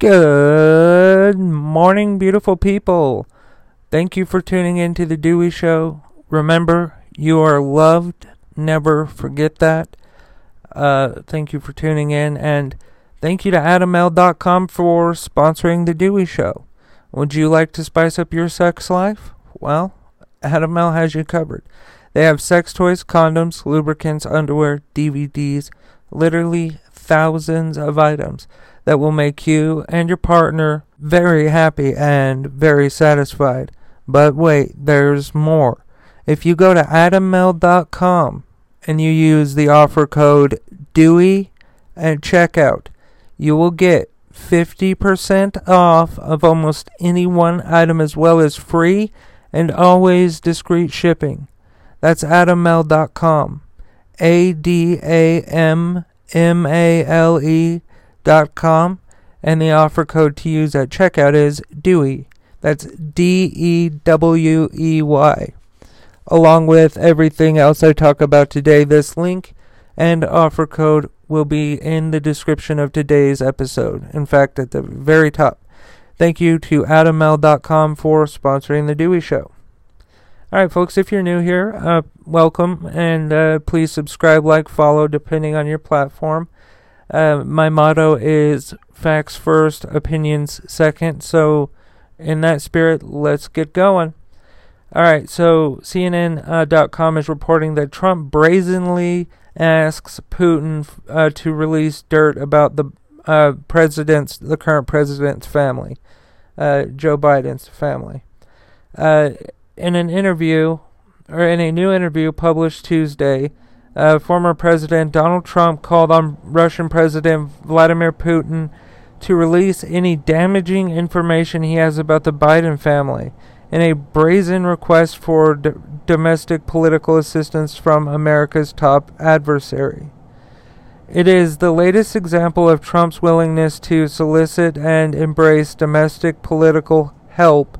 Good morning, beautiful people. Thank you for tuning in to the Dewey Show. Remember, you are loved. Never forget that. Uh, thank you for tuning in, and thank you to AdamMale.com for sponsoring the Dewey Show. Would you like to spice up your sex life? Well, AdamMale has you covered. They have sex toys, condoms, lubricants, underwear, DVDs, literally thousands of items that will make you and your partner very happy and very satisfied. But wait, there's more. If you go to adammale.com and you use the offer code DEWEY at checkout, you will get 50% off of almost any one item as well as free and always discreet shipping. That's adammale.com. A D A M M A L E com, and the offer code to use at checkout is DEWEY. That's D E W E Y. Along with everything else I talk about today, this link and offer code will be in the description of today's episode. In fact, at the very top. Thank you to AdamMale.com for sponsoring The Dewey Show. All right, folks, if you're new here, uh, welcome, and uh, please subscribe, like, follow, depending on your platform. Uh, my motto is facts first, opinions second. So, in that spirit, let's get going. All right, so CNN.com uh, is reporting that Trump brazenly asks Putin uh, to release dirt about the uh, president's, the current president's family, uh, Joe Biden's family. Uh, in an interview, or in a new interview published Tuesday, uh, former President Donald Trump called on Russian President Vladimir Putin to release any damaging information he has about the Biden family in a brazen request for d- domestic political assistance from America's top adversary. It is the latest example of Trump's willingness to solicit and embrace domestic political help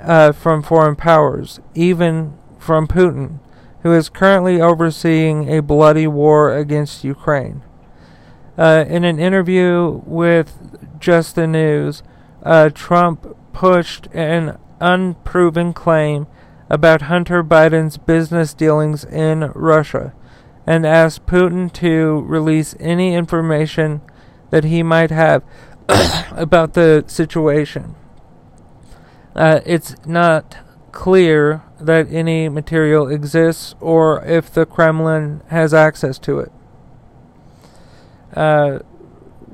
uh, from foreign powers, even from Putin who is currently overseeing a bloody war against Ukraine. Uh, in an interview with Just the News, uh, Trump pushed an unproven claim about Hunter Biden's business dealings in Russia and asked Putin to release any information that he might have about the situation. Uh, it's not clear that any material exists or if the Kremlin has access to it. Uh,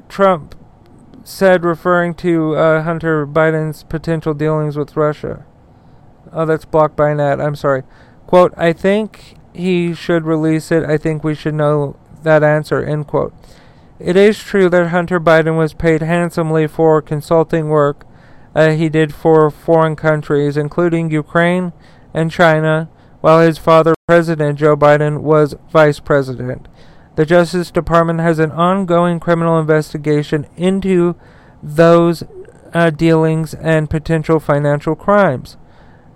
Trump said, referring to uh, Hunter Biden's potential dealings with Russia. Oh, that's blocked by ad. I'm sorry. Quote, I think he should release it. I think we should know that answer. End quote. It is true that Hunter Biden was paid handsomely for consulting work uh, he did for foreign countries, including Ukraine and China, while his father, President Joe Biden, was vice president. The Justice Department has an ongoing criminal investigation into those uh, dealings and potential financial crimes.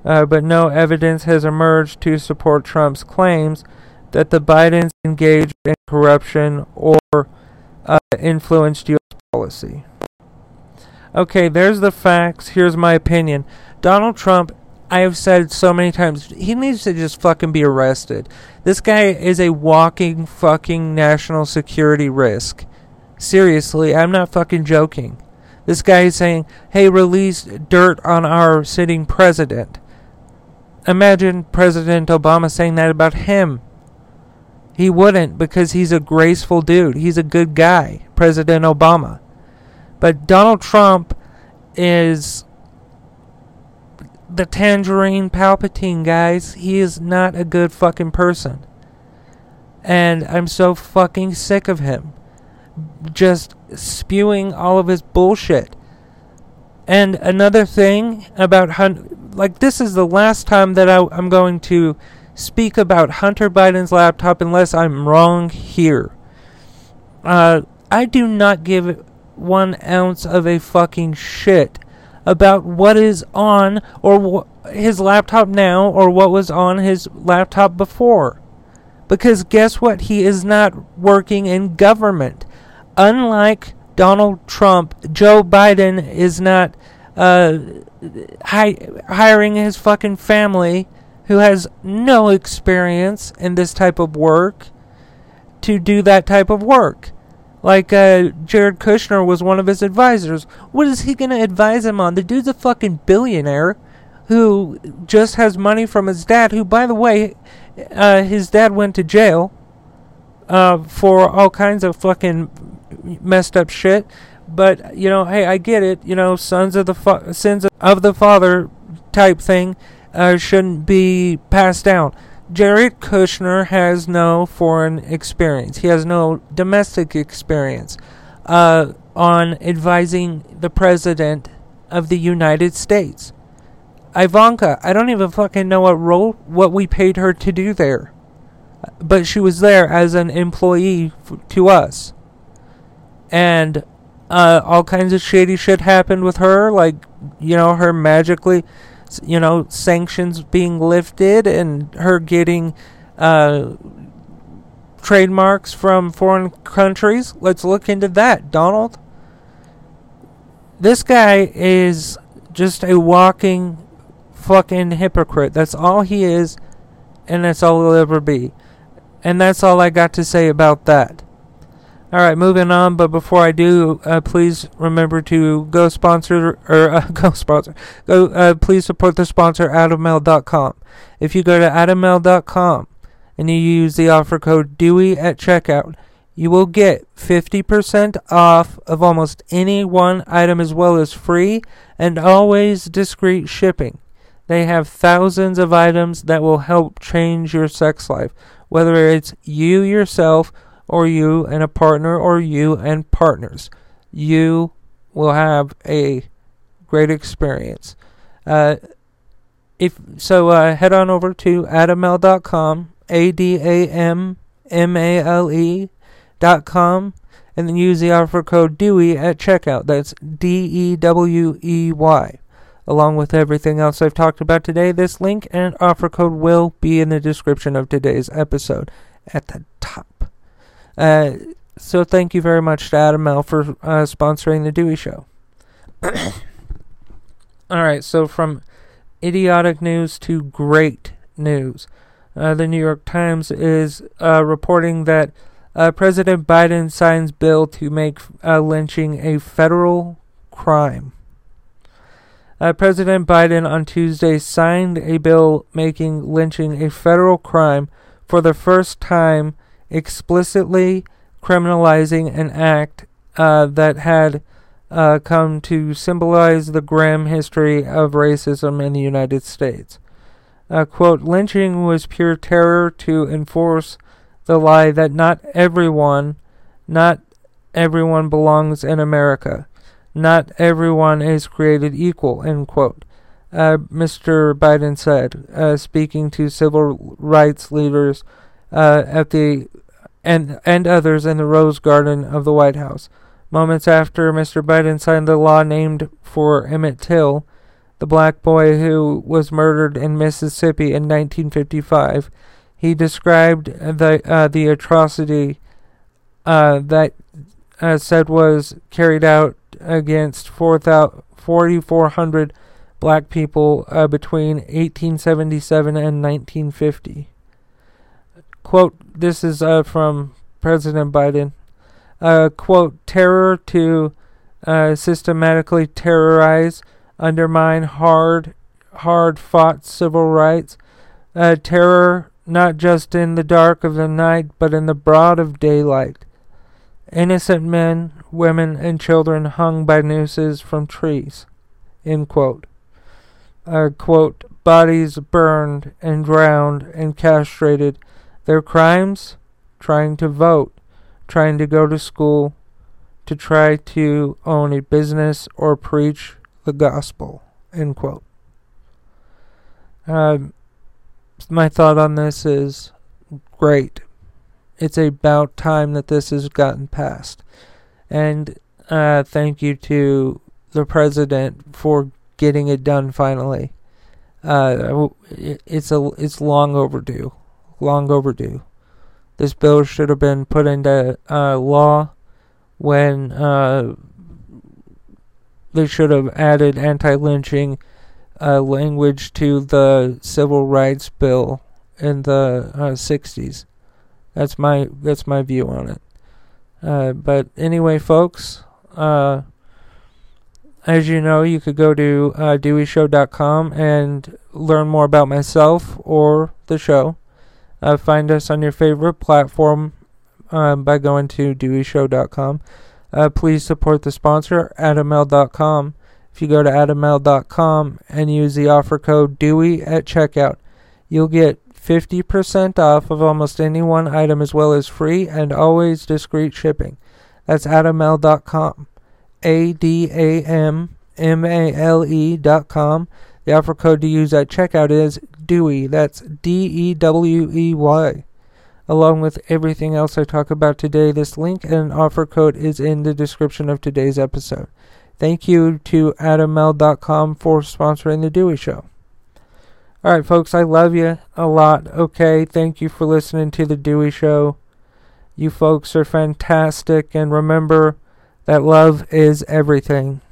Uh, but no evidence has emerged to support Trump's claims that the Bidens engaged in corruption or uh, influenced U.S. policy. Okay, there's the facts. Here's my opinion. Donald Trump, I have said so many times, he needs to just fucking be arrested. This guy is a walking fucking national security risk. Seriously, I'm not fucking joking. This guy is saying, hey, release dirt on our sitting president. Imagine President Obama saying that about him. He wouldn't because he's a graceful dude. He's a good guy, President Obama. But Donald Trump is the tangerine Palpatine, guys. He is not a good fucking person. And I'm so fucking sick of him. Just spewing all of his bullshit. And another thing about Hunt, like this is the last time that I, I'm going to speak about Hunter Biden's laptop unless I'm wrong here. Uh, I do not give one ounce of a fucking shit about what is on or wh- his laptop now or what was on his laptop before. Because guess what? He is not working in government. Unlike Donald Trump, Joe Biden is not uh, hi- hiring his fucking family, who has no experience in this type of work, to do that type of work. Like uh, Jared Kushner was one of his advisors. What is he gonna advise him on? The dude's a fucking billionaire who just has money from his dad. Who, by the way, uh, his dad went to jail uh, for all kinds of fucking messed up shit. But you know, hey, I get it. You know, sons of the fa- sins of the father type thing uh, shouldn't be passed down. Jared Kushner has no foreign experience. He has no domestic experience uh, on advising the president of the United States. Ivanka, I don't even fucking know what role, what we paid her to do there. But she was there as an employee f- to us. And uh, all kinds of shady shit happened with her, like, you know, her magically you know, sanctions being lifted and her getting uh, trademarks from foreign countries. Let's look into that, Donald. This guy is just a walking fucking hypocrite. That's all he is, and that's all he'll ever be. And that's all I got to say about that. All right, moving on. But before I do, uh, please remember to go sponsor or uh, go sponsor. Go. Uh, please support the sponsor, AdamMale.com. If you go to AdamMale.com and you use the offer code Dewey at checkout, you will get 50% off of almost any one item as well as free and always discreet shipping. They have thousands of items that will help change your sex life, whether it's you yourself or you and a partner or you and partners. You will have a great experience. Uh, if so, uh, head on over to adammale.com, a d a m m a l e dot com, and then use the offer code Dewey at checkout. That's D E W E Y. Along with everything else I've talked about today, this link and offer code will be in the description of today's episode at the. Uh, so thank you very much to Adam Male for uh, sponsoring the Dewey Show. All right, so from idiotic news to great news. Uh, the New York Times is uh, reporting that uh, President Biden signs bill to make uh, lynching a federal crime. Uh, President Biden on Tuesday signed a bill making lynching a federal crime for the first time explicitly criminalizing an act uh, that had uh, come to symbolize the grim history of racism in the United States. Uh, quote, lynching was pure terror to enforce the lie that not everyone, not everyone belongs in America. Not everyone is created equal, end quote. Uh, Mr. Biden said, uh, speaking to civil rights leaders uh, at the and, and others in the Rose Garden of the White House. Moments after Mr. Biden signed the law named for Emmett Till, the black boy who was murdered in Mississippi in 1955, he described the uh, the atrocity uh, that uh, said was carried out against 4,400 black people uh, between 1877 and 1950 quote, this is uh, from President Biden. Uh, quote, terror to uh, systematically terrorize, undermine hard, hard fought civil rights. Uh, terror not just in the dark of the night, but in the broad of daylight. Innocent men, women, and children hung by nooses from trees. Quote. Uh, quote, bodies burned and drowned and castrated their crimes? Trying to vote, trying to go to school, to try to own a business or preach the gospel. End quote. Um, my thought on this is great. It's about time that this has gotten passed. And uh, thank you to the president for getting it done finally. Uh, it's a it's long overdue long overdue. This bill should have been put into uh, law when uh, they should have added anti-lynching uh, language to the civil rights bill in the uh, 60s. That's my that's my view on it. Uh, but anyway, folks, uh, as you know, you could go to uh, DeweyShow.com and learn more about myself or the show. Uh, find us on your favorite platform uh, by going to DeweyShow.com. Uh, please support the sponsor, AdamMale.com. If you go to AdamMale.com and use the offer code Dewey at checkout, you'll get 50% off of almost any one item as well as free and always discreet shipping. That's AdamMale.com. A D A M M A L dot com. The offer code to use at checkout is Dewey. That's D E W E Y. Along with everything else I talk about today, this link and offer code is in the description of today's episode. Thank you to AdamMale.com for sponsoring The Dewey Show. Alright, folks, I love you a lot. Okay, thank you for listening to The Dewey Show. You folks are fantastic, and remember that love is everything.